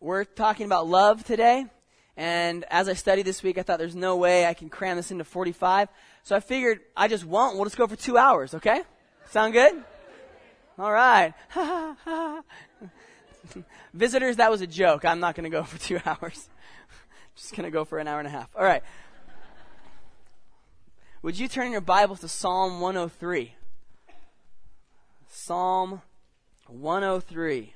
we're talking about love today. And as I studied this week, I thought there's no way I can cram this into 45. So I figured I just won't. We'll just go for two hours, okay? Sound good? All right. Visitors, that was a joke. I'm not going to go for two hours. Just going to go for an hour and a half. All right. Would you turn your Bibles to Psalm 103? Psalm 103.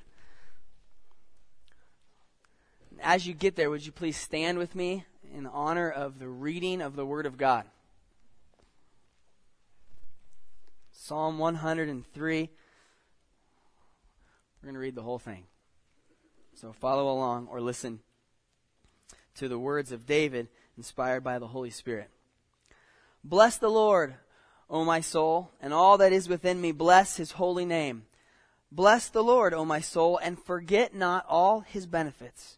As you get there, would you please stand with me in honor of the reading of the Word of God? Psalm 103. We're going to read the whole thing. So follow along or listen to the words of David inspired by the Holy Spirit. Bless the Lord, O my soul, and all that is within me, bless his holy name. Bless the Lord, O my soul, and forget not all his benefits,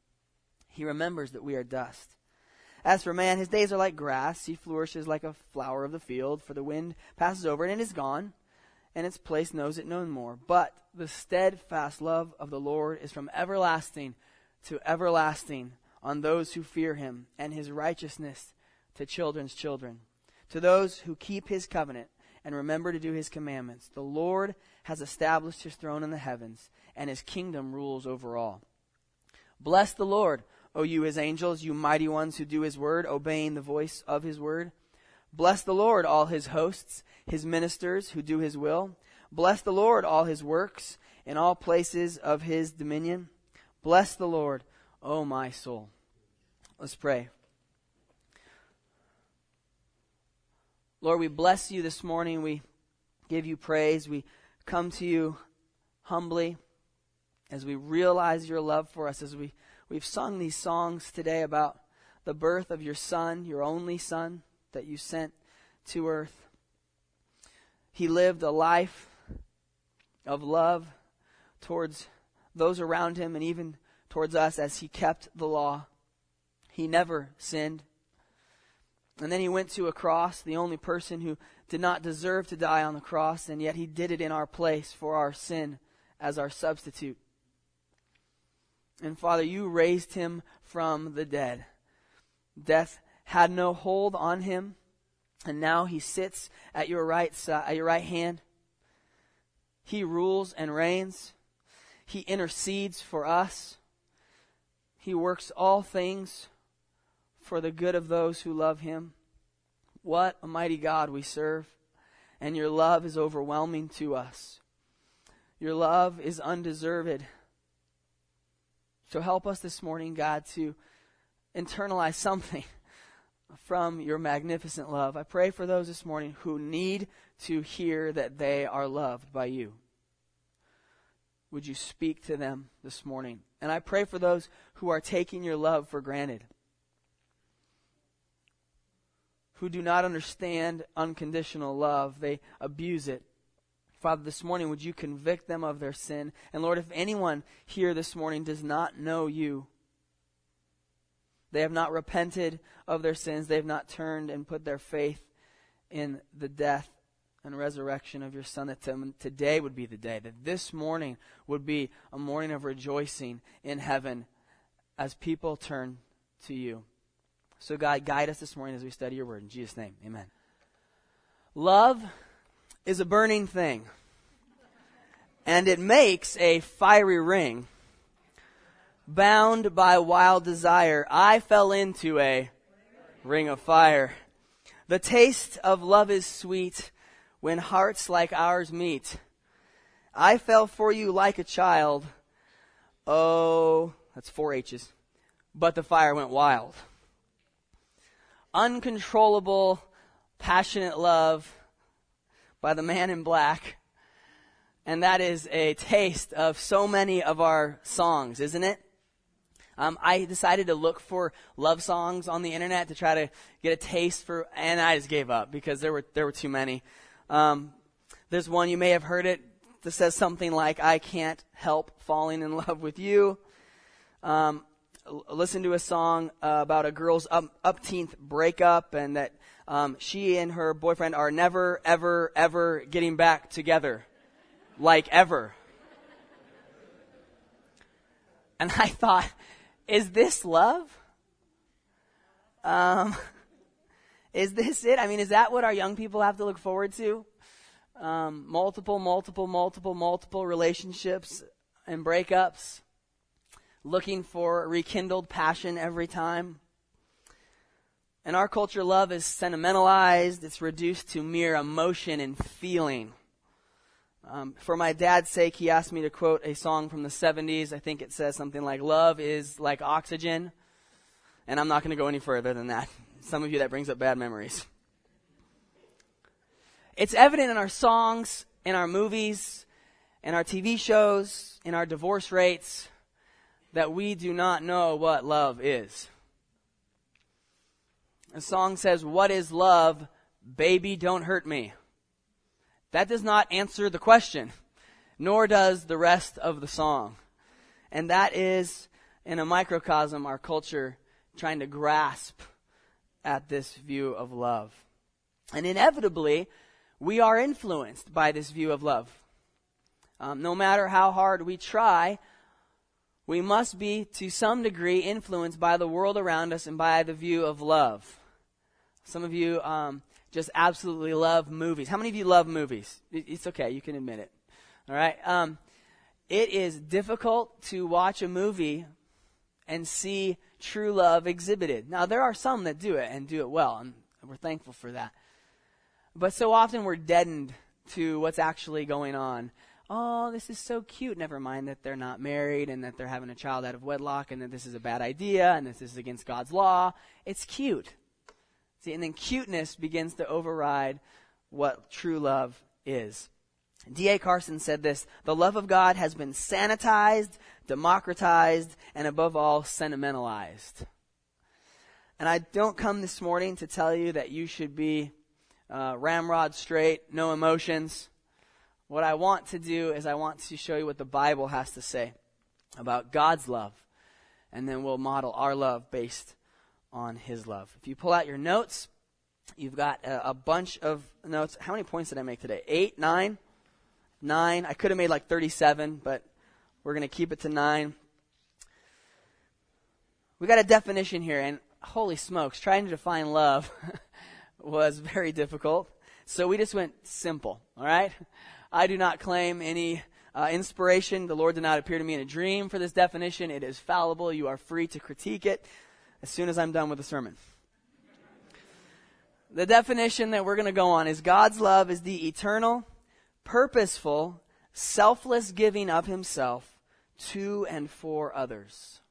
He remembers that we are dust. As for man, his days are like grass. He flourishes like a flower of the field, for the wind passes over it and is gone, and its place knows it no more. But the steadfast love of the Lord is from everlasting to everlasting on those who fear him, and his righteousness to children's children. To those who keep his covenant and remember to do his commandments, the Lord has established his throne in the heavens, and his kingdom rules over all. Bless the Lord O you his angels, you mighty ones who do his word, obeying the voice of his word. Bless the Lord, all his hosts, his ministers who do his will. Bless the Lord, all his works, in all places of his dominion. Bless the Lord, O my soul. Let's pray. Lord, we bless you this morning. We give you praise. We come to you humbly as we realize your love for us, as we We've sung these songs today about the birth of your son, your only son that you sent to earth. He lived a life of love towards those around him and even towards us as he kept the law. He never sinned. And then he went to a cross, the only person who did not deserve to die on the cross, and yet he did it in our place for our sin as our substitute. And Father, you raised him from the dead. Death had no hold on him, and now he sits at your right side, at your right hand. He rules and reigns. He intercedes for us. He works all things for the good of those who love him. What a mighty God we serve. And your love is overwhelming to us. Your love is undeserved. So help us this morning, God, to internalize something from your magnificent love. I pray for those this morning who need to hear that they are loved by you. Would you speak to them this morning? And I pray for those who are taking your love for granted, who do not understand unconditional love. They abuse it. Father, this morning, would you convict them of their sin? And Lord, if anyone here this morning does not know you, they have not repented of their sins, they have not turned and put their faith in the death and resurrection of your Son, that today would be the day, that this morning would be a morning of rejoicing in heaven as people turn to you. So, God, guide us this morning as we study your word. In Jesus' name, amen. Love is a burning thing, and it makes a fiery ring. bound by wild desire, I fell into a ring of fire. The taste of love is sweet when hearts like ours meet. I fell for you like a child. Oh, that's four H's. But the fire went wild. Uncontrollable, passionate love by the man in black. And that is a taste of so many of our songs, isn't it? Um, I decided to look for love songs on the internet to try to get a taste for, and I just gave up because there were there were too many. Um, there's one you may have heard it that says something like, "I can't help falling in love with you." Um, listen to a song uh, about a girl's up, upteenth breakup and that um, she and her boyfriend are never, ever, ever getting back together, like ever. And I thought, is this love? Um, is this it? I mean, is that what our young people have to look forward to? Um, multiple, multiple, multiple, multiple relationships and breakups, looking for rekindled passion every time. In our culture, love is sentimentalized, it's reduced to mere emotion and feeling. Um, for my dad's sake, he asked me to quote a song from the 70s. I think it says something like, Love is like oxygen. And I'm not going to go any further than that. Some of you, that brings up bad memories. It's evident in our songs, in our movies, in our TV shows, in our divorce rates, that we do not know what love is. A song says, What is love? Baby, don't hurt me. That does not answer the question, nor does the rest of the song. And that is, in a microcosm, our culture trying to grasp at this view of love. And inevitably, we are influenced by this view of love. Um, no matter how hard we try, we must be, to some degree, influenced by the world around us and by the view of love. Some of you um, just absolutely love movies. How many of you love movies? It's okay, you can admit it. All right. Um, it is difficult to watch a movie and see true love exhibited. Now, there are some that do it and do it well, and we're thankful for that. But so often we're deadened to what's actually going on. Oh, this is so cute. Never mind that they're not married and that they're having a child out of wedlock and that this is a bad idea and this is against God's law. It's cute. See, and then cuteness begins to override what true love is. D.A. Carson said this The love of God has been sanitized, democratized, and above all, sentimentalized. And I don't come this morning to tell you that you should be uh, ramrod straight, no emotions. What I want to do is I want to show you what the Bible has to say about God's love. And then we'll model our love based on his love. If you pull out your notes, you've got a, a, bunch of notes. How many points did I make today? Eight, nine, nine. I could have made like 37, but we're going to keep it to nine. We got a definition here, and holy smokes, trying to define love was very difficult. So we just went simple, all right? I do not claim any uh, inspiration. The Lord did not appear to me in a dream for this definition. It is fallible. You are free to critique it as soon as I'm done with the sermon. The definition that we're going to go on is God's love is the eternal, purposeful, selfless giving of himself to and for others.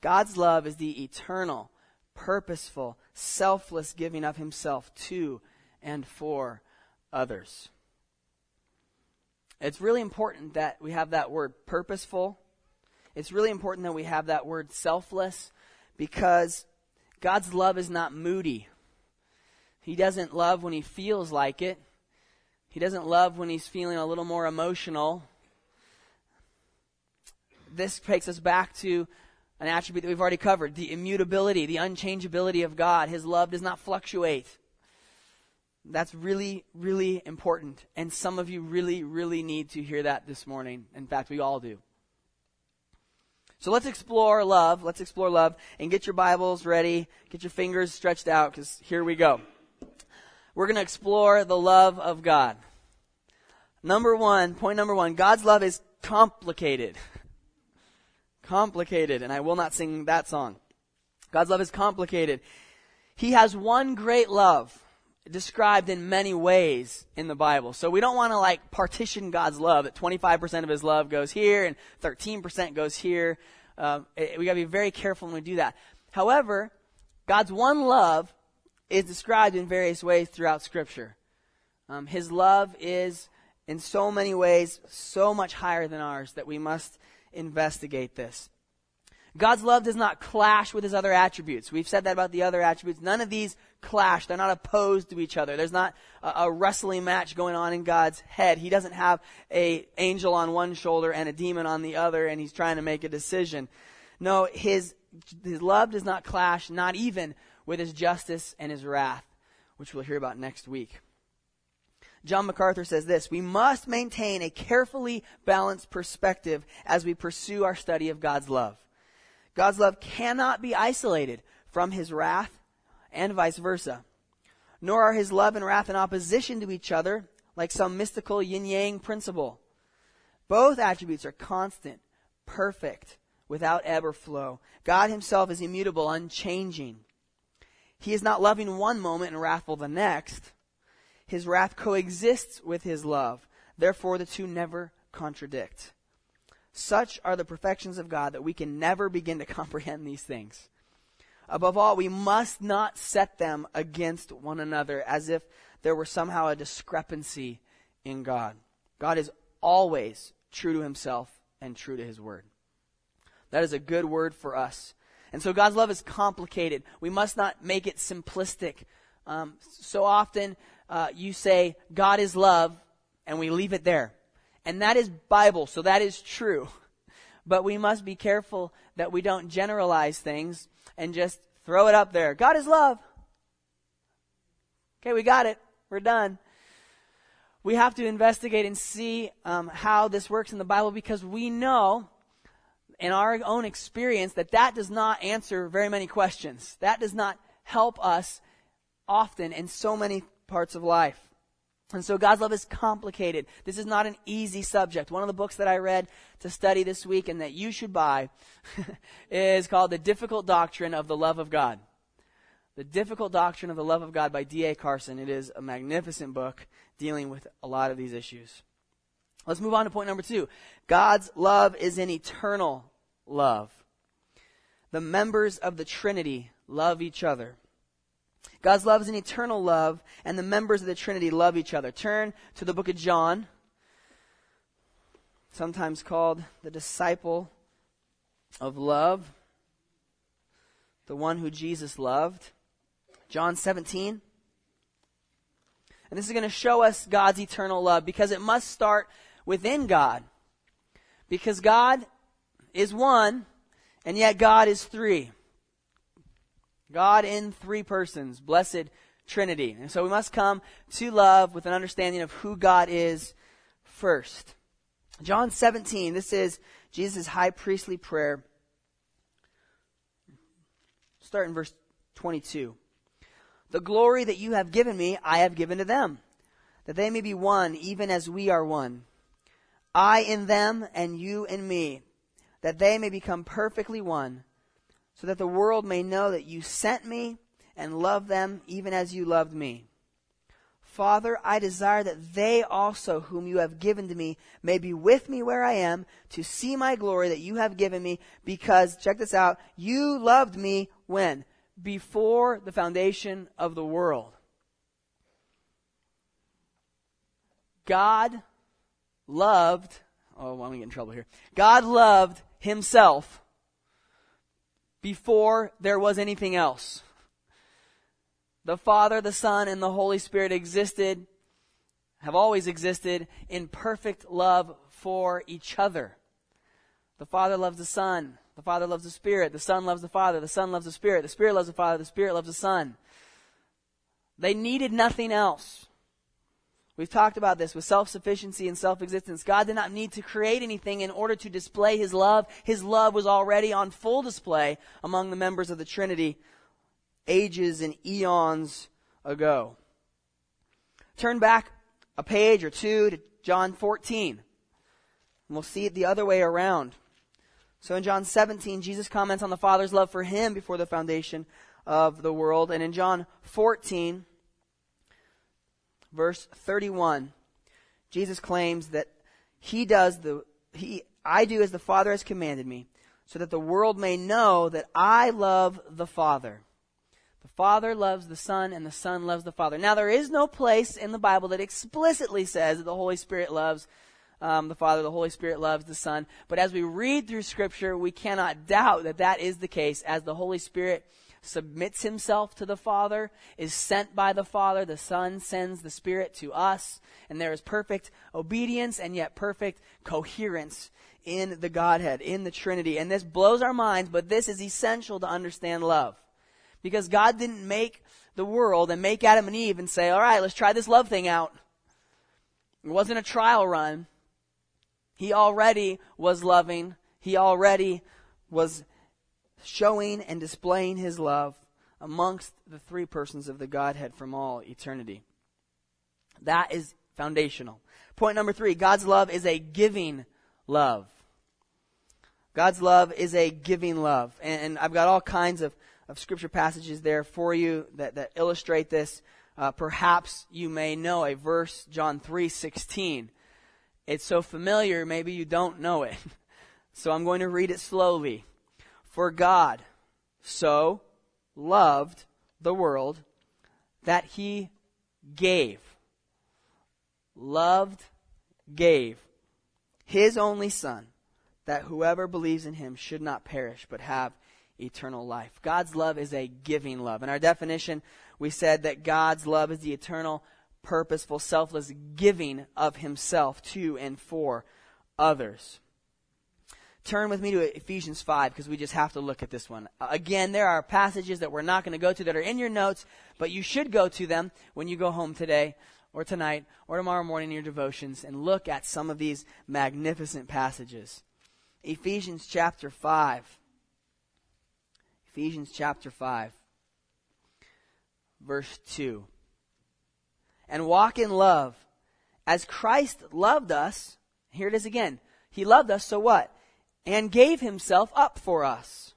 God's love is the eternal, purposeful, selfless giving of himself to and for others. It's really important that we have that word purposeful. It's really important that we have that word selfless because God's love is not moody. He doesn't love when he feels like it. He doesn't love when he's feeling a little more emotional. This takes us back to an attribute that we've already covered the immutability, the unchangeability of God. His love does not fluctuate. That's really, really important. And some of you really, really need to hear that this morning. In fact, we all do. So let's explore love. Let's explore love and get your Bibles ready. Get your fingers stretched out because here we go. We're going to explore the love of God. Number one, point number one, God's love is complicated. complicated, and I will not sing that song. God's love is complicated. He has one great love described in many ways in the Bible. So we don't want to like partition God's love that 25% of his love goes here and 13% goes here. Uh, we got to be very careful when we do that. However, God's one love is described in various ways throughout Scripture. Um, his love is, in so many ways, so much higher than ours that we must investigate this. God's love does not clash with his other attributes. We've said that about the other attributes. None of these clash. They're not opposed to each other. There's not a, a, wrestling match going on in God's head. He doesn't have a angel on one shoulder and a demon on the other and he's trying to make a decision. No, his, his love does not clash, not even with his justice and his wrath, which we'll hear about next week. John MacArthur says this, we must maintain a carefully balanced perspective as we pursue our study of God's love. God's love cannot be isolated from his wrath and vice versa. Nor are his love and wrath in opposition to each other like some mystical yin yang principle. Both attributes are constant, perfect, without ebb or flow. God himself is immutable, unchanging. He is not loving one moment and wrathful the next. His wrath coexists with his love. Therefore, the two never contradict. Such are the perfections of God that we can never begin to comprehend these things. Above all, we must not set them against one another as if there were somehow a discrepancy in God. God is always true to himself and true to his word. That is a good word for us. And so God's love is complicated. We must not make it simplistic. Um, so often uh, you say, God is love, and we leave it there. And that is Bible, so that is true. But we must be careful that we don't generalize things and just throw it up there. God is love. Okay, we got it. We're done. We have to investigate and see um, how this works in the Bible because we know in our own experience that that does not answer very many questions. That does not help us often in so many parts of life. And so God's love is complicated. This is not an easy subject. One of the books that I read to study this week and that you should buy is called The Difficult Doctrine of the Love of God. The Difficult Doctrine of the Love of God by D.A. Carson. It is a magnificent book dealing with a lot of these issues. Let's move on to point number two. God's love is an eternal love. The members of the Trinity love each other. God's love is an eternal love, and the members of the Trinity love each other. Turn to the book of John, sometimes called the disciple of love, the one who Jesus loved. John 17. And this is going to show us God's eternal love because it must start within God. Because God is one, and yet God is three. God in three persons, blessed Trinity. And so we must come to love with an understanding of who God is first. John 17, this is Jesus' high priestly prayer. Start in verse 22. The glory that you have given me, I have given to them, that they may be one, even as we are one. I in them, and you in me, that they may become perfectly one so that the world may know that you sent me and love them even as you loved me. Father, I desire that they also, whom you have given to me, may be with me where I am to see my glory that you have given me because, check this out, you loved me when? Before the foundation of the world. God loved, oh, I'm going to get in trouble here. God loved himself before there was anything else. The Father, the Son, and the Holy Spirit existed, have always existed in perfect love for each other. The Father loves the Son. The Father loves the Spirit. The Son loves the Father. The Son loves the Spirit. The Spirit loves the Father. The Spirit loves the Son. They needed nothing else. We've talked about this with self sufficiency and self existence. God did not need to create anything in order to display His love. His love was already on full display among the members of the Trinity ages and eons ago. Turn back a page or two to John 14. And we'll see it the other way around. So in John 17, Jesus comments on the Father's love for him before the foundation of the world. And in John 14, verse 31, Jesus claims that he does the, he, I do as the Father has commanded me, so that the world may know that I love the Father. The Father loves the Son, and the Son loves the Father. Now, there is no place in the Bible that explicitly says that the Holy Spirit loves um, the Father, the Holy Spirit loves the Son. But as we read through Scripture, we cannot doubt that that is the case as the Holy Spirit submits himself to the Father, is sent by the Father, the Son sends the Spirit to us, and there is perfect obedience and yet perfect coherence in the Godhead, in the Trinity. And this blows our minds, but this is essential to understand love. Because God didn't make the world and make Adam and Eve and say, all right, let's try this love thing out. It wasn't a trial run. He already was loving. He already was showing and displaying his love amongst the three persons of the Godhead from all eternity. That is foundational. Point number three God's love is a giving love. God's love is a giving love. And, I've got all kinds of, of scripture passages there for you that, that illustrate this. Uh, perhaps you may know a verse, John 3 16. It's so familiar, maybe you don't know it. So I'm going to read it slowly. For God so loved the world that he gave, loved, gave his only Son, that whoever believes in him should not perish, but have eternal life. God's love is a giving love. In our definition, we said that God's love is the eternal, purposeful, selfless giving of himself to and for others turn with me to Ephesians 5 because we just have to look at this one. Again, there are passages that we're not going to go to that are in your notes, but you should go to them when you go home today or tonight or tomorrow morning in your devotions and look at some of these magnificent passages. Ephesians chapter 5. Ephesians chapter 5, verse 2. And walk in love as Christ loved us. Here it is again. He loved us, so what? And gave himself up for us.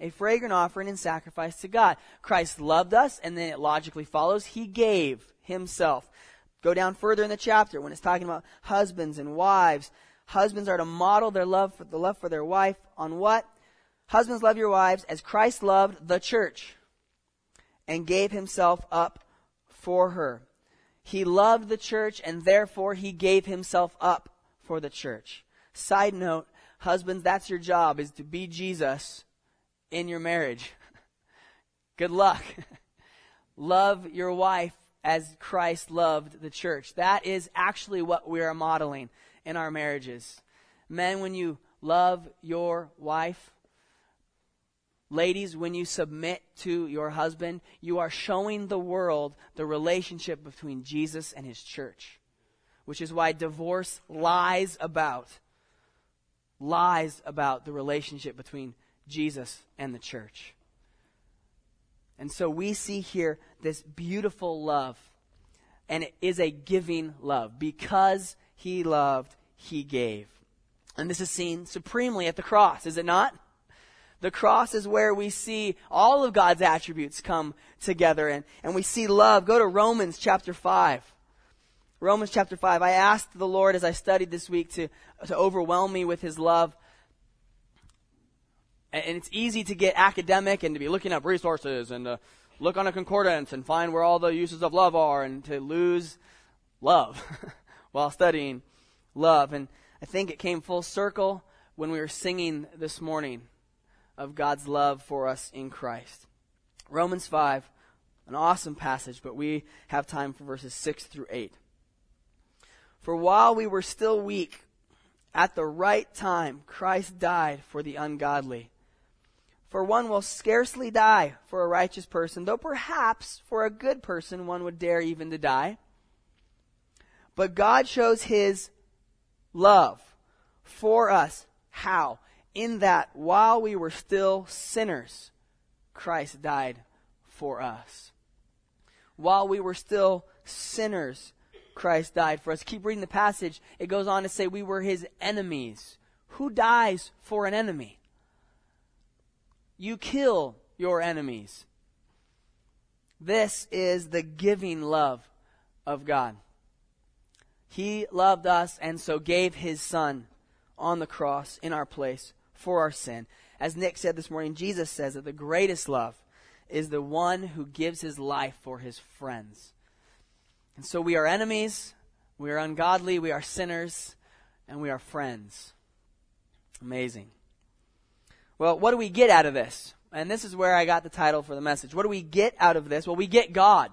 A fragrant offering and sacrifice to God. Christ loved us, and then it logically follows, he gave himself. Go down further in the chapter when it's talking about husbands and wives. Husbands are to model their love for the love for their wife on what? Husbands love your wives as Christ loved the church and gave himself up for her. He loved the church and therefore he gave himself up for the church. Side note, Husbands, that's your job, is to be Jesus in your marriage. Good luck. Love your wife as Christ loved the church. That is actually what we are modeling in our marriages. Men, when you love your wife, ladies, when you submit to your husband, you are showing the world the relationship between Jesus and his church, which is why divorce lies about lies about the relationship between Jesus and the church. And so we see here this beautiful love, and it is a giving love. Because he loved, he gave. And this is seen supremely at the cross, is it not? The cross is where we see all of God's attributes come together and, and we see love. Go to Romans chapter 5. Romans chapter 5. I asked the Lord as I studied this week to, to overwhelm me with his love. And it's easy to get academic and to be looking up resources and to look on a concordance and find where all the uses of love are and to lose love while studying love. And I think it came full circle when we were singing this morning of God's love for us in Christ. Romans 5, an awesome passage, but we have time for verses 6 through 8. For while we were still weak, at the right time, Christ died for the ungodly. For one will scarcely die for a righteous person, though perhaps for a good person one would dare even to die. But God shows his love for us. How? In that while we were still sinners, Christ died for us. While we were still sinners, Christ died for us. Keep reading the passage. It goes on to say we were his enemies. Who dies for an enemy? You kill your enemies. This is the giving love of God. He loved us and so gave his son on the cross in our place for our sin. As Nick said this morning, Jesus says that the greatest love is the one who gives his life for his friends. And so we are enemies, we are ungodly, we are sinners, and we are friends. Amazing. Well, what do we get out of this? And this is where I got the title for the message. What do we get out of this? Well, we get God.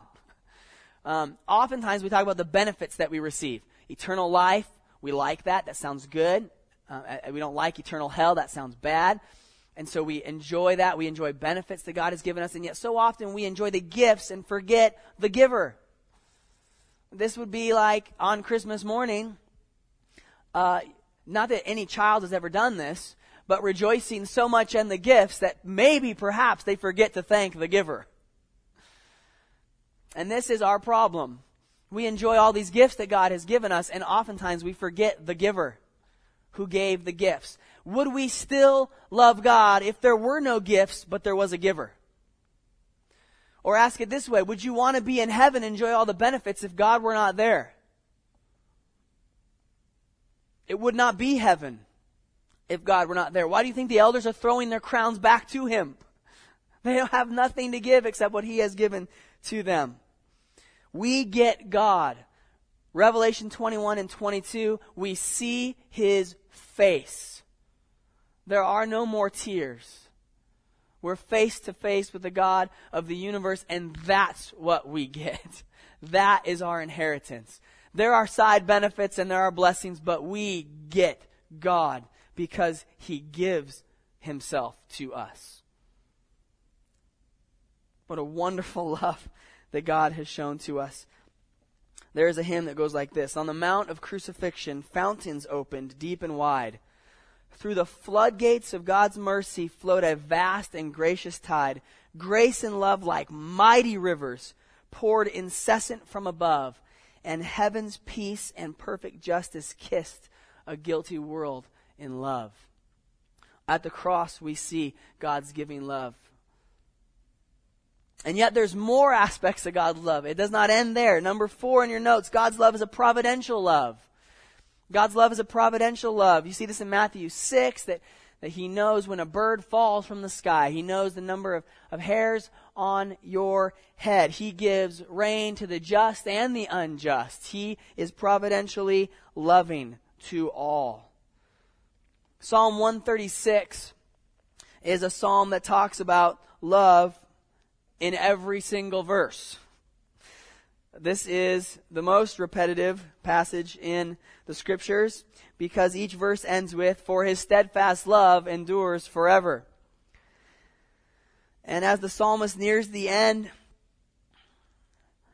Um, oftentimes we talk about the benefits that we receive. Eternal life, we like that. That sounds good. Uh, we don't like eternal hell. That sounds bad. And so we enjoy that. We enjoy benefits that God has given us. And yet so often we enjoy the gifts and forget the giver. This would be like on Christmas morning. Uh, not that any child has ever done this, but rejoicing so much in the gifts that maybe perhaps they forget to thank the giver. And this is our problem. We enjoy all these gifts that God has given us, and oftentimes we forget the giver who gave the gifts. Would we still love God if there were no gifts, but there was a giver? Or ask it this way Would you want to be in heaven and enjoy all the benefits if God were not there? It would not be heaven if God were not there. Why do you think the elders are throwing their crowns back to Him? They don't have nothing to give except what He has given to them. We get God. Revelation 21 and 22, we see His face. There are no more tears. We're face to face with the God of the universe, and that's what we get. That is our inheritance. There are side benefits and there are blessings, but we get God because He gives Himself to us. What a wonderful love that God has shown to us. There is a hymn that goes like this On the Mount of Crucifixion, fountains opened deep and wide. Through the floodgates of God's mercy flowed a vast and gracious tide. Grace and love, like mighty rivers, poured incessant from above, and heaven's peace and perfect justice kissed a guilty world in love. At the cross, we see God's giving love. And yet there's more aspects of God's love. It does not end there. Number four in your notes, God's love is a providential love. God's love is a providential love. You see this in Matthew 6 that, that He knows when a bird falls from the sky. He knows the number of, of hairs on your head. He gives rain to the just and the unjust. He is providentially loving to all. Psalm 136 is a psalm that talks about love in every single verse. This is the most repetitive passage in the scriptures because each verse ends with, For his steadfast love endures forever. And as the psalmist nears the end,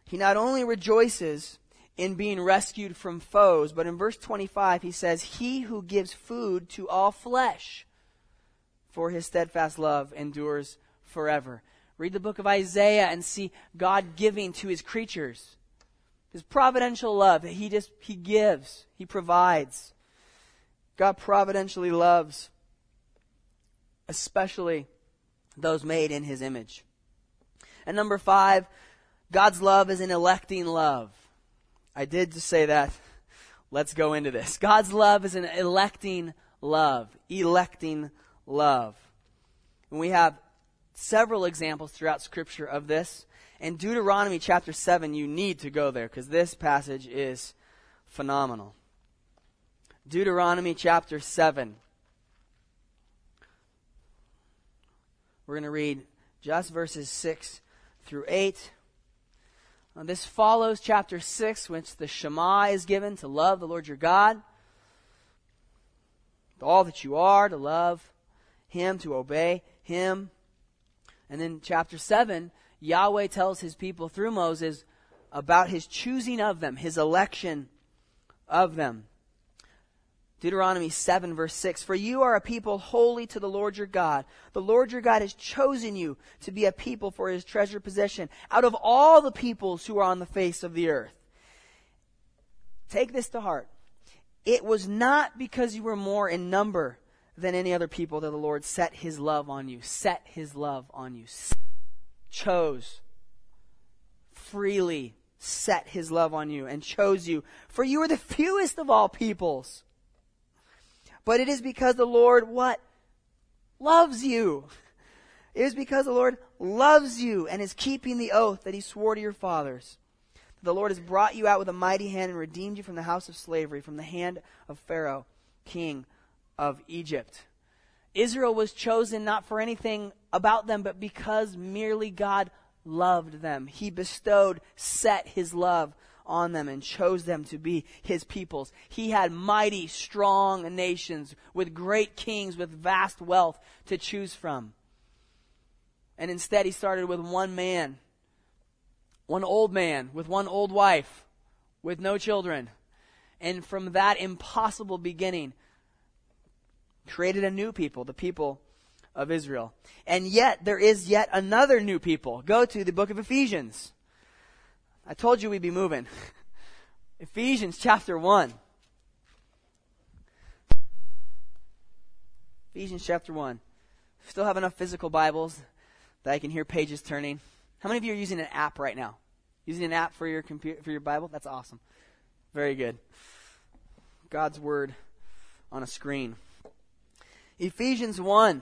he not only rejoices in being rescued from foes, but in verse 25 he says, He who gives food to all flesh, for his steadfast love endures forever. Read the book of Isaiah and see God giving to his creatures. His providential love, he just, he gives, he provides. God providentially loves, especially those made in his image. And number five, God's love is an electing love. I did just say that. Let's go into this. God's love is an electing love. Electing love. And we have several examples throughout Scripture of this. In Deuteronomy chapter 7, you need to go there because this passage is phenomenal. Deuteronomy chapter 7. We're going to read just verses 6 through 8. Now, this follows chapter 6, which the Shema is given to love the Lord your God. All that you are, to love Him, to obey Him. And then chapter 7, Yahweh tells his people through Moses about his choosing of them, his election of them. Deuteronomy 7 verse 6, For you are a people holy to the Lord your God. The Lord your God has chosen you to be a people for his treasure possession out of all the peoples who are on the face of the earth. Take this to heart. It was not because you were more in number than any other people that the Lord set his love on you. Set his love on you. Chose. Freely set his love on you and chose you. For you are the fewest of all peoples. But it is because the Lord what? Loves you. It is because the Lord loves you and is keeping the oath that he swore to your fathers. That the Lord has brought you out with a mighty hand and redeemed you from the house of slavery, from the hand of Pharaoh, king of Egypt. Israel was chosen not for anything about them, but because merely God loved them. He bestowed, set his love on them and chose them to be his peoples. He had mighty, strong nations with great kings with vast wealth to choose from. And instead, he started with one man, one old man with one old wife with no children. And from that impossible beginning, created a new people, the people of Israel. And yet, there is yet another new people. Go to the book of Ephesians. I told you we'd be moving. Ephesians chapter 1. Ephesians chapter 1. Still have enough physical Bibles that I can hear pages turning. How many of you are using an app right now? Using an app for your computer for your Bible? That's awesome. Very good. God's word on a screen. Ephesians 1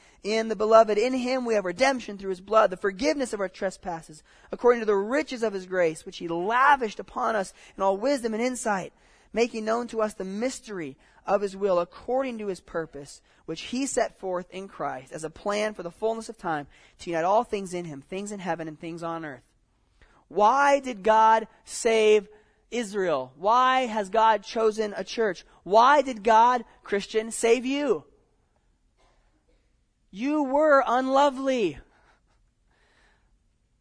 in the beloved. In him we have redemption through his blood, the forgiveness of our trespasses, according to the riches of his grace, which he lavished upon us in all wisdom and insight, making known to us the mystery of his will, according to his purpose, which he set forth in Christ as a plan for the fullness of time to unite all things in him, things in heaven and things on earth. Why did God save Israel? Why has God chosen a church? Why did God, Christian, save you? You were unlovely.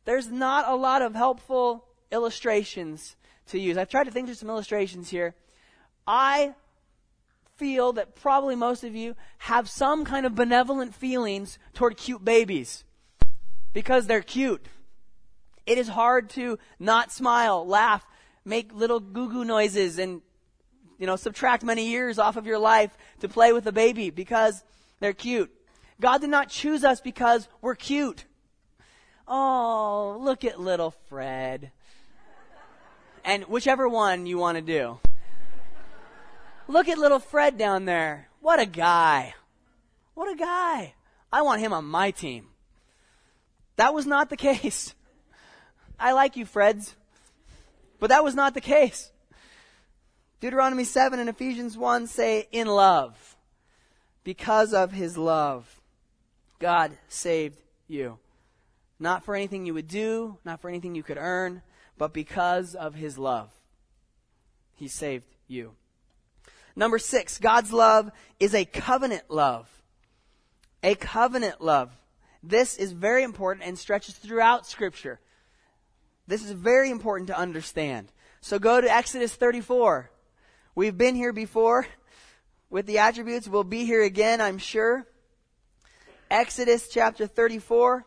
There's not a lot of helpful illustrations to use. I've tried to think through some illustrations here. I feel that probably most of you have some kind of benevolent feelings toward cute babies because they're cute. It is hard to not smile, laugh, make little goo goo noises and, you know, subtract many years off of your life to play with a baby because they're cute. God did not choose us because we're cute. Oh, look at little Fred. And whichever one you want to do. Look at little Fred down there. What a guy. What a guy. I want him on my team. That was not the case. I like you, Freds. But that was not the case. Deuteronomy 7 and Ephesians 1 say, in love. Because of his love. God saved you. Not for anything you would do, not for anything you could earn, but because of his love. He saved you. Number six, God's love is a covenant love. A covenant love. This is very important and stretches throughout Scripture. This is very important to understand. So go to Exodus 34. We've been here before with the attributes. We'll be here again, I'm sure. Exodus chapter 34.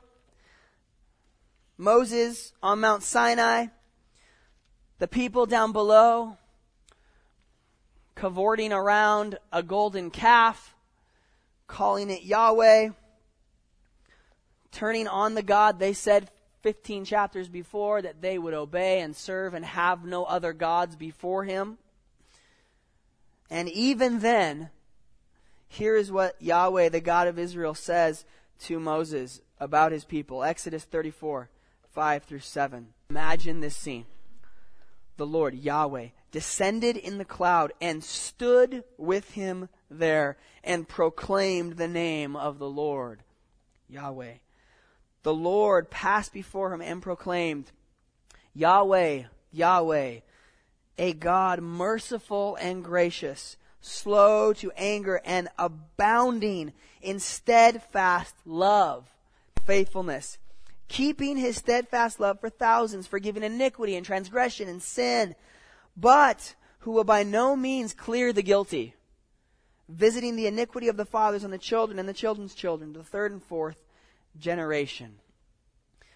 Moses on Mount Sinai. The people down below cavorting around a golden calf, calling it Yahweh, turning on the God they said 15 chapters before that they would obey and serve and have no other gods before him. And even then, here is what Yahweh, the God of Israel, says to Moses about his people. Exodus 34, 5 through 7. Imagine this scene. The Lord, Yahweh, descended in the cloud and stood with him there and proclaimed the name of the Lord, Yahweh. The Lord passed before him and proclaimed, Yahweh, Yahweh, a God merciful and gracious slow to anger, and abounding in steadfast love, faithfulness, keeping his steadfast love for thousands, forgiving iniquity and transgression and sin, but who will by no means clear the guilty, visiting the iniquity of the fathers on the children and the children's children, the third and fourth generation.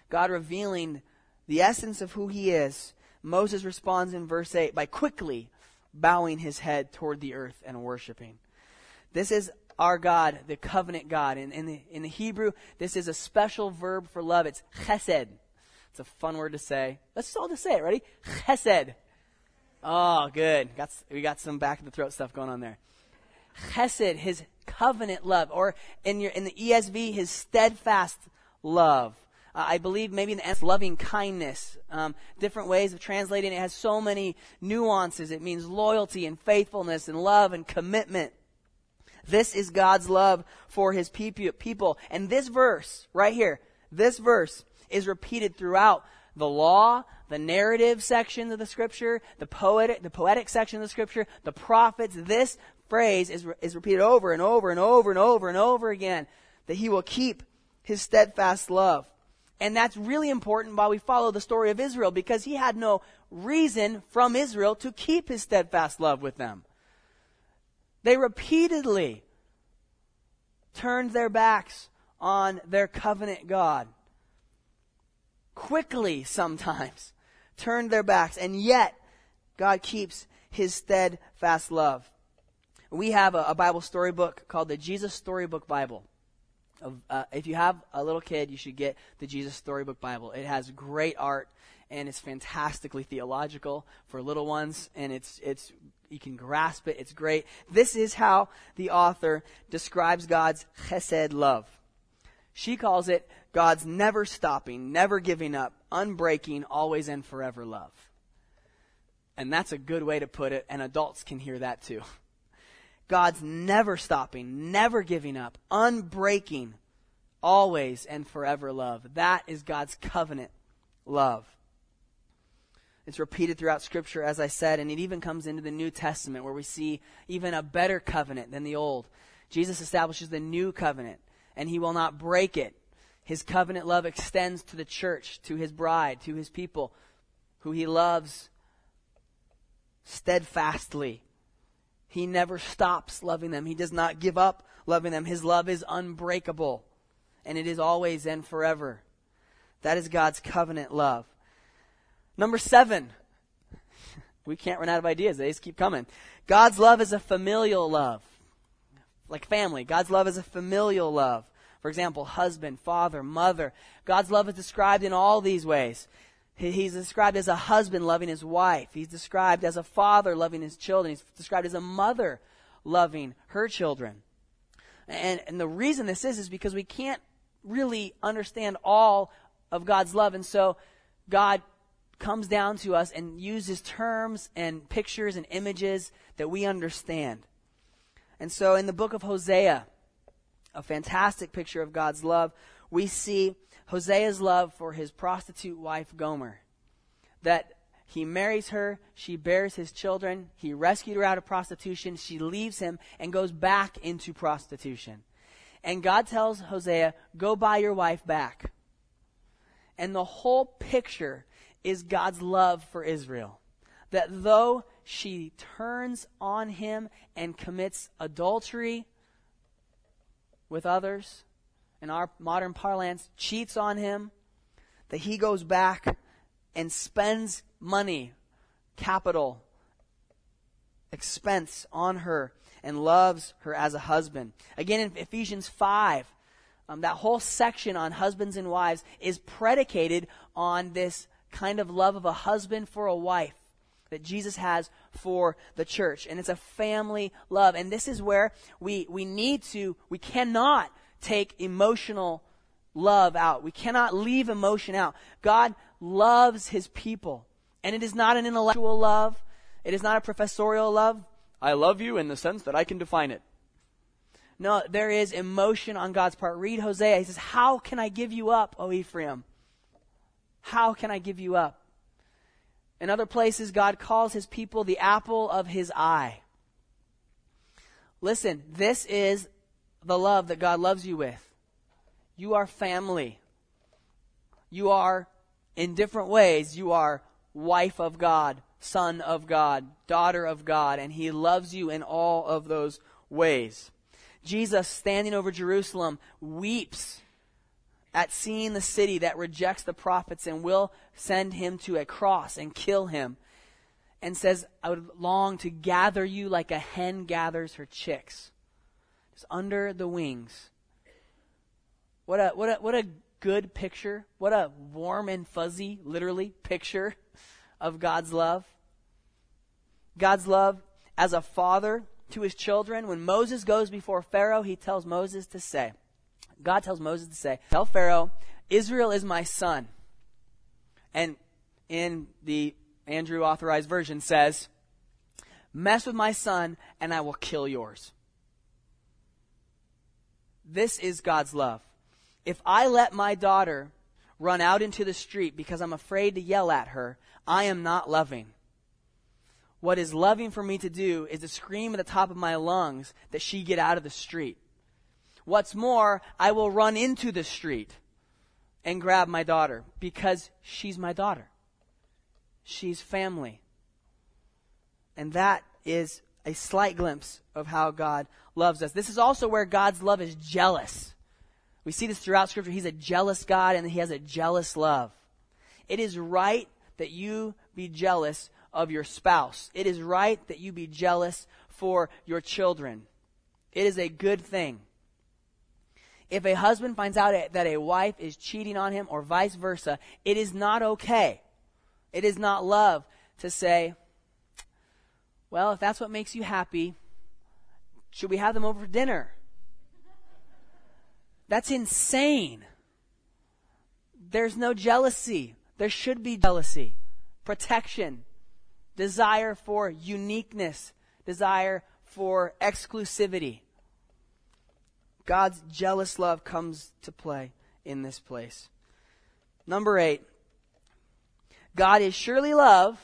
God revealing the essence of who he is. Moses responds in verse 8 by quickly bowing his head toward the earth and worshiping. This is our God, the covenant God. In, in, the, in the Hebrew, this is a special verb for love. It's chesed. It's a fun word to say. Let's just all just say it. Ready? Chesed. Oh, good. Got, we got some back of the throat stuff going on there. Chesed, his covenant love, or in your in the ESV, his steadfast love. Uh, I believe maybe in the loving kindness. Um, different ways of translating it has so many nuances. It means loyalty and faithfulness and love and commitment. This is God's love for his people. And this verse, right here, this verse is repeated throughout the law, the narrative section of the scripture, the poetic, the poetic section of the scripture, the prophets. This phrase is, is repeated over and over and over and over and over again that he will keep his steadfast love. And that's really important while we follow the story of Israel because he had no reason from Israel to keep his steadfast love with them. They repeatedly turned their backs on their covenant God. Quickly, sometimes, turned their backs, and yet God keeps his steadfast love. We have a, a Bible storybook called the Jesus Storybook Bible. Uh, if you have a little kid, you should get the Jesus Storybook Bible. It has great art and it's fantastically theological for little ones, and it's it's you can grasp it. It's great. This is how the author describes God's chesed love. She calls it God's never stopping, never giving up, unbreaking, always and forever love. And that's a good way to put it, and adults can hear that too. God's never stopping, never giving up, unbreaking, always and forever love. That is God's covenant love. It's repeated throughout Scripture, as I said, and it even comes into the New Testament where we see even a better covenant than the old. Jesus establishes the new covenant, and he will not break it. His covenant love extends to the church, to his bride, to his people, who he loves steadfastly. He never stops loving them. He does not give up loving them. His love is unbreakable, and it is always and forever. That is God's covenant love. Number seven. We can't run out of ideas. They just keep coming. God's love is a familial love. Like family. God's love is a familial love. For example, husband, father, mother. God's love is described in all these ways. He's described as a husband loving his wife. He's described as a father loving his children. He's described as a mother loving her children. And, and the reason this is, is because we can't really understand all of God's love. And so God comes down to us and uses terms and pictures and images that we understand. And so in the book of Hosea, a fantastic picture of God's love, we see Hosea's love for his prostitute wife Gomer. That he marries her, she bears his children, he rescued her out of prostitution, she leaves him and goes back into prostitution. And God tells Hosea, Go buy your wife back. And the whole picture is God's love for Israel. That though she turns on him and commits adultery with others, in our modern parlance, cheats on him, that he goes back and spends money, capital, expense on her and loves her as a husband. Again, in Ephesians 5, um, that whole section on husbands and wives is predicated on this kind of love of a husband for a wife that Jesus has for the church. And it's a family love. And this is where we, we need to, we cannot take emotional love out. We cannot leave emotion out. God loves his people. And it is not an intellectual love. It is not a professorial love. I love you in the sense that I can define it. No, there is emotion on God's part. Read Hosea. He says, How can I give you up, O Ephraim? How can I give you up? In other places, God calls his people the apple of his eye. Listen, this is the love that God loves you with. You are family. You are, in different ways, you are wife of God, son of God, daughter of God, and He loves you in all of those ways. Jesus, standing over Jerusalem, weeps at seeing the city that rejects the prophets and will send him to a cross and kill him and says, I would long to gather you like a hen gathers her chicks. Just under the wings. What a, what a, what a good picture. What a warm and fuzzy, literally, picture of God's love. God's love as a father to his children. When Moses goes before Pharaoh, he tells Moses to say, God tells Moses to say, Tell Pharaoh, Israel is my son. And in the Andrew Authorized Version says, Mess with my son, and I will kill yours. This is God's love. If I let my daughter run out into the street because I'm afraid to yell at her, I am not loving. What is loving for me to do is to scream at the top of my lungs that she get out of the street. What's more, I will run into the street and grab my daughter because she's my daughter she's family. And that is a slight glimpse of how God loves us. This is also where God's love is jealous. We see this throughout Scripture. He's a jealous God and He has a jealous love. It is right that you be jealous of your spouse. It is right that you be jealous for your children. It is a good thing. If a husband finds out that a wife is cheating on him or vice versa, it is not okay. It is not love to say, well, if that's what makes you happy, should we have them over for dinner? That's insane. There's no jealousy. There should be jealousy, protection, desire for uniqueness, desire for exclusivity. God's jealous love comes to play in this place. Number eight, God is surely love,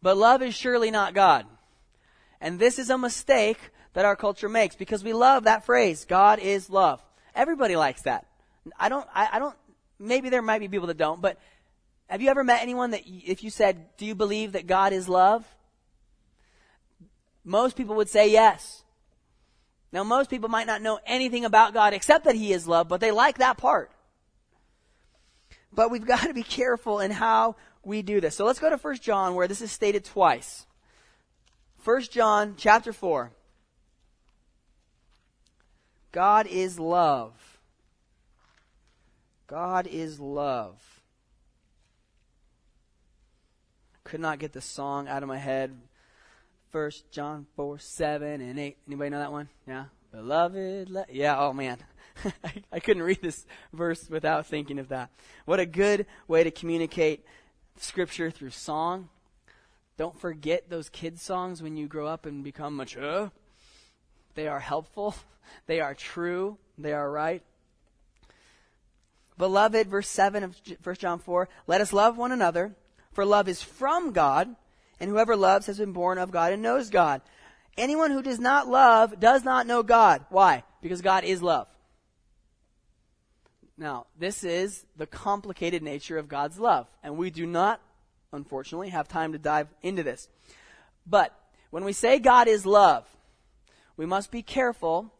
but love is surely not God. And this is a mistake that our culture makes because we love that phrase, God is love. Everybody likes that. I don't, I, I don't, maybe there might be people that don't, but have you ever met anyone that if you said, do you believe that God is love? Most people would say yes. Now most people might not know anything about God except that He is love, but they like that part. But we've got to be careful in how we do this. So let's go to 1 John where this is stated twice. 1 John chapter 4. God is love. God is love. Could not get the song out of my head. First John 4, 7 and 8. Anybody know that one? Yeah? Beloved, le- yeah, oh man. I, I couldn't read this verse without thinking of that. What a good way to communicate scripture through song. Don't forget those kids' songs when you grow up and become mature. They are helpful. They are true. They are right. Beloved, verse 7 of 1 John 4, let us love one another, for love is from God, and whoever loves has been born of God and knows God. Anyone who does not love does not know God. Why? Because God is love. Now, this is the complicated nature of God's love, and we do not, unfortunately, have time to dive into this. But when we say God is love, we must be careful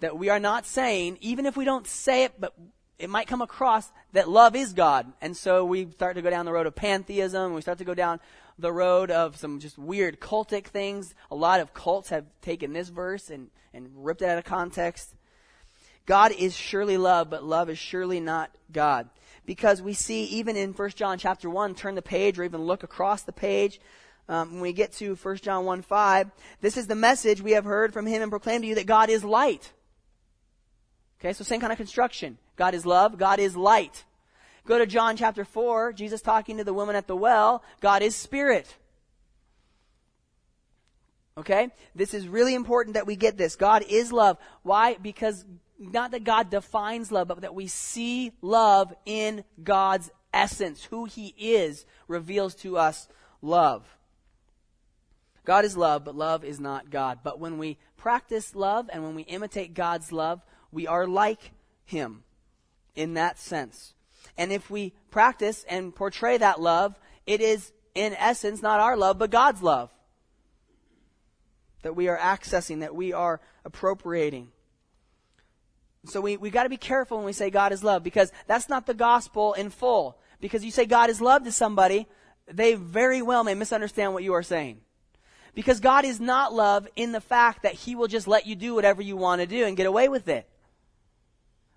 that we are not saying, even if we don't say it, but it might come across that love is God. And so we start to go down the road of pantheism, we start to go down the road of some just weird cultic things. A lot of cults have taken this verse and, and ripped it out of context. God is surely love, but love is surely not God. Because we see even in 1 John chapter 1, turn the page or even look across the page, um, when we get to 1 John 1 5, this is the message we have heard from him and proclaimed to you that God is light. Okay, so same kind of construction. God is love, God is light. Go to John chapter 4, Jesus talking to the woman at the well, God is spirit. Okay? This is really important that we get this. God is love. Why? Because not that God defines love, but that we see love in God's essence. Who He is reveals to us love. God is love, but love is not God. But when we practice love and when we imitate God's love, we are like Him in that sense. And if we practice and portray that love, it is in essence not our love, but God's love that we are accessing, that we are appropriating. So we, we got to be careful when we say God is love because that's not the gospel in full. Because you say God is love to somebody, they very well may misunderstand what you are saying. Because God is not love in the fact that He will just let you do whatever you want to do and get away with it.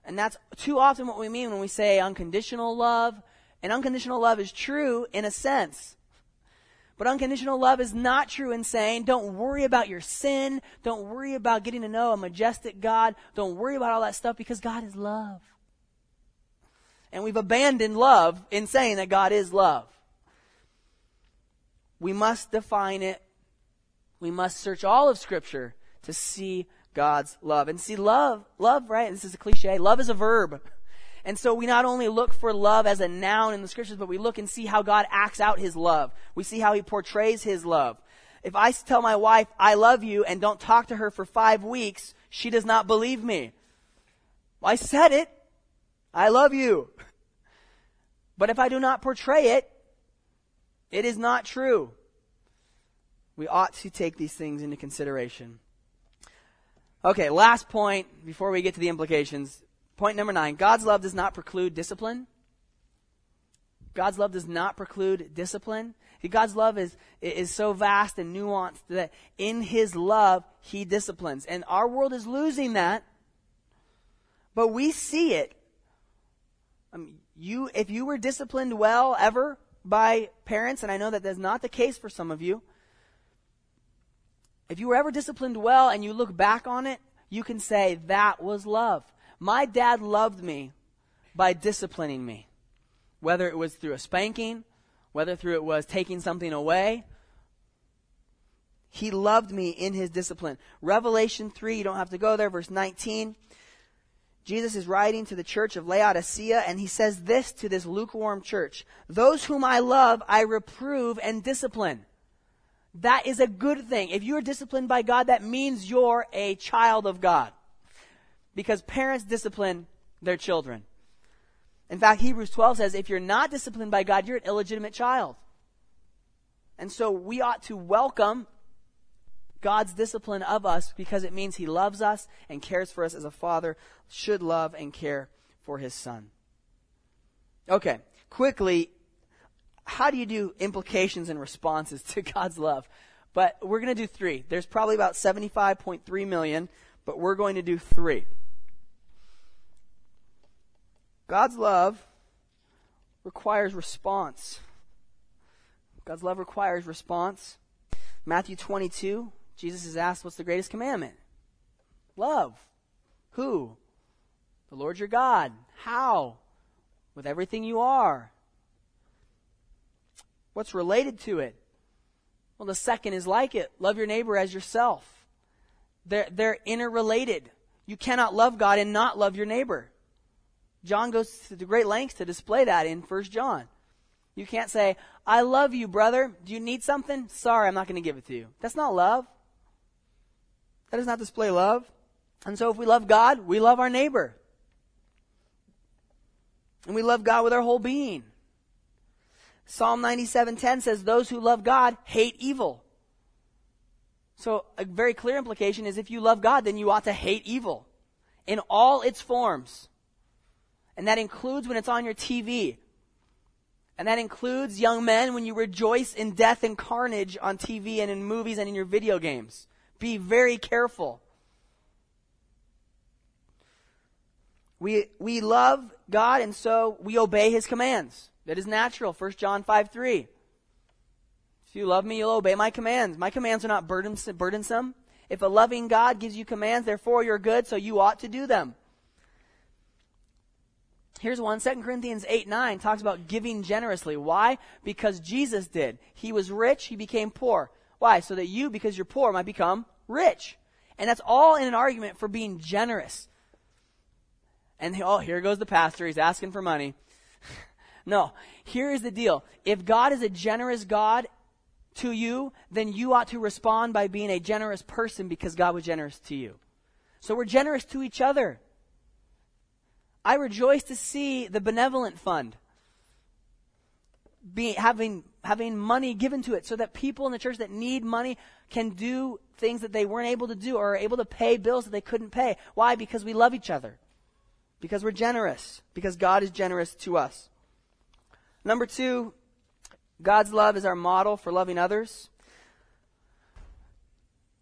And that's too often what we mean when we say unconditional love. And unconditional love is true in a sense. But unconditional love is not true in saying, don't worry about your sin. Don't worry about getting to know a majestic God. Don't worry about all that stuff because God is love. And we've abandoned love in saying that God is love. We must define it. We must search all of Scripture to see God's love. And see, love, love, right? This is a cliche. Love is a verb. And so we not only look for love as a noun in the scriptures, but we look and see how God acts out his love. We see how he portrays his love. If I tell my wife, I love you, and don't talk to her for five weeks, she does not believe me. I said it. I love you. But if I do not portray it, it is not true. We ought to take these things into consideration. Okay, last point before we get to the implications. Point number nine God's love does not preclude discipline. God's love does not preclude discipline. God's love is, is so vast and nuanced that in His love, He disciplines. And our world is losing that, but we see it. I mean, you, if you were disciplined well ever by parents, and I know that that's not the case for some of you, if you were ever disciplined well and you look back on it, you can say that was love. My dad loved me by disciplining me, whether it was through a spanking, whether through it was taking something away. He loved me in his discipline. Revelation 3, you don't have to go there, verse 19. Jesus is writing to the church of Laodicea, and he says this to this lukewarm church Those whom I love, I reprove and discipline. That is a good thing. If you are disciplined by God, that means you're a child of God because parents discipline their children. In fact, Hebrews 12 says if you're not disciplined by God, you're an illegitimate child. And so we ought to welcome God's discipline of us because it means He loves us and cares for us as a father should love and care for his son. Okay, quickly, how do you do implications and responses to God's love? But we're going to do three. There's probably about 75.3 million, but we're going to do three. God's love requires response. God's love requires response. Matthew 22, Jesus is asked, What's the greatest commandment? Love. Who? The Lord your God. How? With everything you are. What's related to it? Well, the second is like it. Love your neighbor as yourself. They're, they're interrelated. You cannot love God and not love your neighbor. John goes to great lengths to display that in 1 John. You can't say, I love you, brother. Do you need something? Sorry, I'm not going to give it to you. That's not love. That does not display love. And so if we love God, we love our neighbor. And we love God with our whole being. Psalm 97:10 says those who love God hate evil. So a very clear implication is if you love God, then you ought to hate evil in all its forms. And that includes when it's on your TV. And that includes young men when you rejoice in death and carnage on TV and in movies and in your video games. Be very careful. We, we love God and so we obey His commands. That is natural. 1 John 5 3. If you love me, you'll obey my commands. My commands are not burdensome. If a loving God gives you commands, therefore you're good, so you ought to do them. Here's one. 2 Corinthians 8 9 talks about giving generously. Why? Because Jesus did. He was rich, he became poor. Why? So that you, because you're poor, might become rich. And that's all in an argument for being generous. And oh, here goes the pastor. He's asking for money. no, here is the deal. If God is a generous God to you, then you ought to respond by being a generous person because God was generous to you. So we're generous to each other. I rejoice to see the benevolent fund having, having money given to it so that people in the church that need money can do things that they weren't able to do or are able to pay bills that they couldn't pay. Why? Because we love each other. Because we're generous. Because God is generous to us. Number two, God's love is our model for loving others.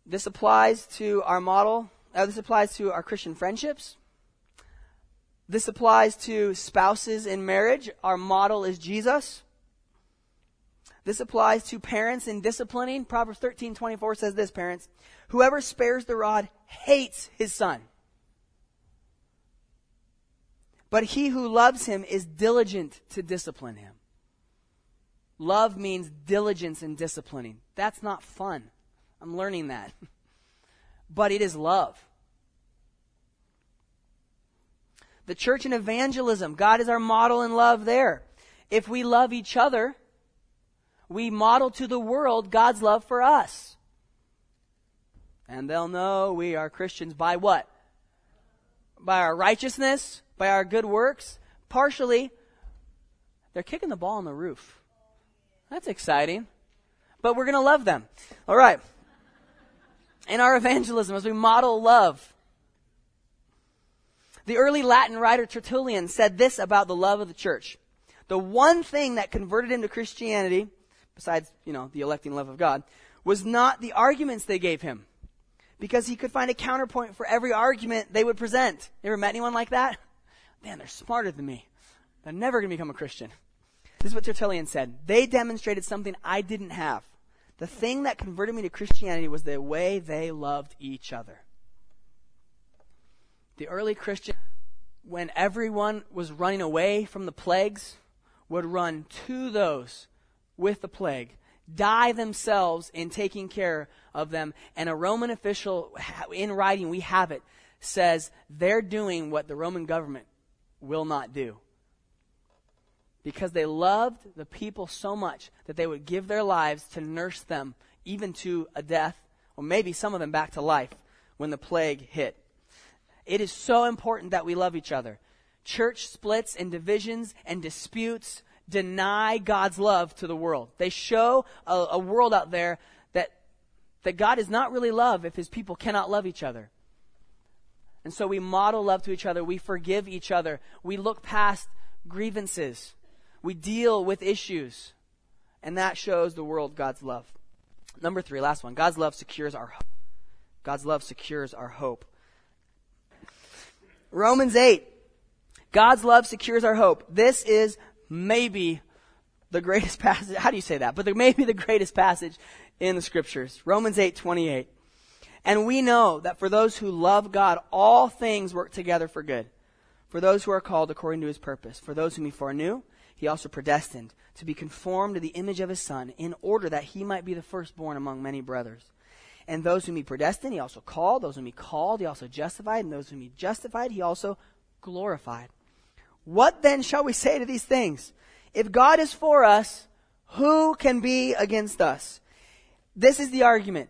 This applies to our model, uh, this applies to our Christian friendships. This applies to spouses in marriage. Our model is Jesus. This applies to parents in disciplining. Proverbs 13, 24 says this, parents. Whoever spares the rod hates his son. But he who loves him is diligent to discipline him. Love means diligence in disciplining. That's not fun. I'm learning that. but it is love. The church and evangelism, God is our model in love there. If we love each other, we model to the world God's love for us. And they'll know we are Christians by what? By our righteousness, by our good works. Partially, they're kicking the ball on the roof. That's exciting. But we're going to love them. All right. In our evangelism, as we model love, the early Latin writer Tertullian said this about the love of the church. The one thing that converted him to Christianity, besides, you know, the electing love of God, was not the arguments they gave him. Because he could find a counterpoint for every argument they would present. You ever met anyone like that? Man, they're smarter than me. They're never going to become a Christian. This is what Tertullian said. They demonstrated something I didn't have. The thing that converted me to Christianity was the way they loved each other. The early Christian, when everyone was running away from the plagues, would run to those with the plague, die themselves in taking care of them. And a Roman official, in writing, we have it, says they're doing what the Roman government will not do because they loved the people so much that they would give their lives to nurse them even to a death, or maybe some of them back to life when the plague hit. It is so important that we love each other. Church splits and divisions and disputes deny God's love to the world. They show a, a world out there that, that God is not really love if his people cannot love each other. And so we model love to each other. We forgive each other. We look past grievances. We deal with issues. And that shows the world God's love. Number three, last one. God's love secures our hope. God's love secures our hope. Romans 8. God's love secures our hope. This is maybe the greatest passage. How do you say that? But maybe the greatest passage in the scriptures. Romans 8, 28. And we know that for those who love God, all things work together for good. For those who are called according to his purpose. For those whom he foreknew, he also predestined to be conformed to the image of his Son, in order that he might be the firstborn among many brothers. And those whom he predestined, he also called. Those whom he called, he also justified. And those whom he justified, he also glorified. What then shall we say to these things? If God is for us, who can be against us? This is the argument.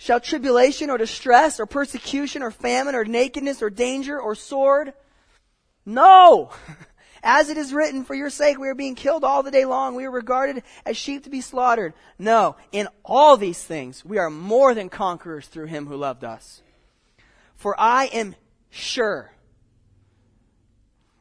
Shall tribulation or distress or persecution or famine or nakedness or danger or sword? No! As it is written, for your sake we are being killed all the day long. We are regarded as sheep to be slaughtered. No, in all these things we are more than conquerors through him who loved us. For I am sure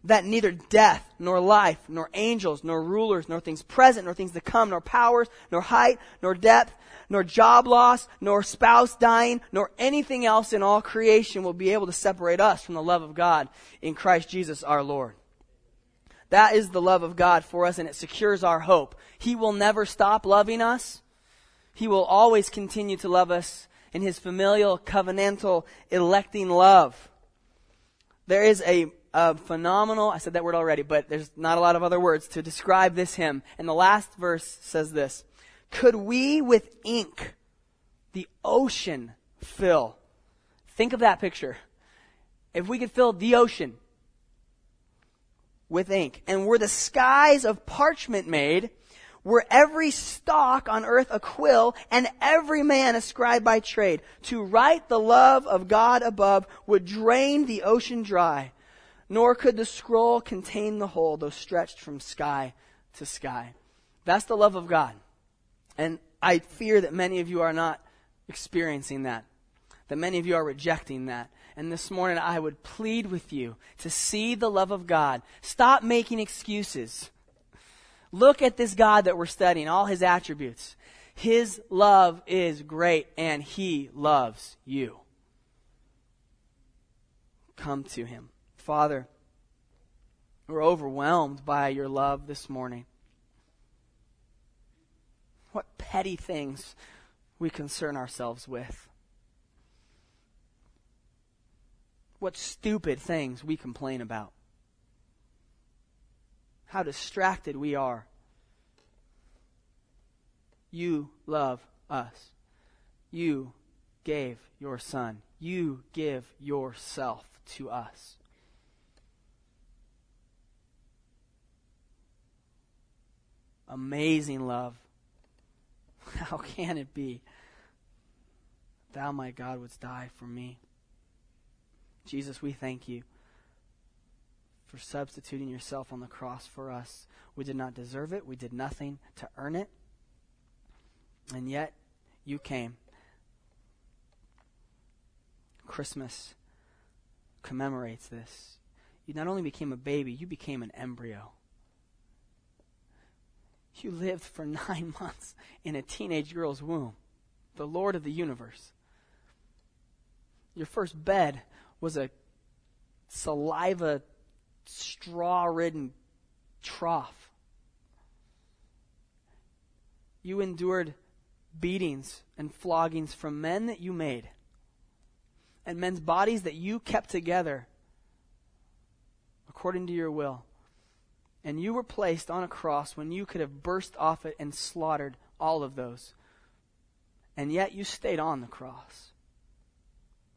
that neither death, nor life, nor angels, nor rulers, nor things present, nor things to come, nor powers, nor height, nor depth, nor job loss, nor spouse dying, nor anything else in all creation will be able to separate us from the love of God in Christ Jesus our Lord. That is the love of God for us, and it secures our hope. He will never stop loving us. He will always continue to love us in his familial, covenantal, electing love. There is a, a, phenomenal, I said that word already, but there's not a lot of other words to describe this hymn. And the last verse says this Could we with ink the ocean fill? Think of that picture. If we could fill the ocean with ink, and were the skies of parchment made, were every stalk on earth a quill, and every man a scribe by trade, to write the love of God above would drain the ocean dry, nor could the scroll contain the whole, though stretched from sky to sky. That's the love of God. And I fear that many of you are not experiencing that, that many of you are rejecting that. And this morning I would plead with you to see the love of God. Stop making excuses. Look at this God that we're studying, all his attributes. His love is great and he loves you. Come to him. Father, we're overwhelmed by your love this morning. What petty things we concern ourselves with. What stupid things we complain about. How distracted we are. You love us. You gave your Son. You give yourself to us. Amazing love. How can it be? Thou, my God, wouldst die for me. Jesus, we thank you for substituting yourself on the cross for us. We did not deserve it, we did nothing to earn it. And yet, you came. Christmas commemorates this. You not only became a baby, you became an embryo. You lived for nine months in a teenage girl's womb, the Lord of the universe. Your first bed was a saliva, straw ridden trough. You endured beatings and floggings from men that you made and men's bodies that you kept together according to your will. And you were placed on a cross when you could have burst off it and slaughtered all of those. And yet you stayed on the cross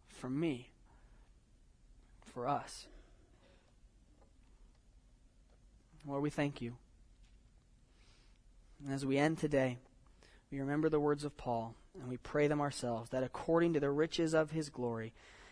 for me for us. Lord, we thank you. And as we end today, we remember the words of Paul and we pray them ourselves that according to the riches of his glory,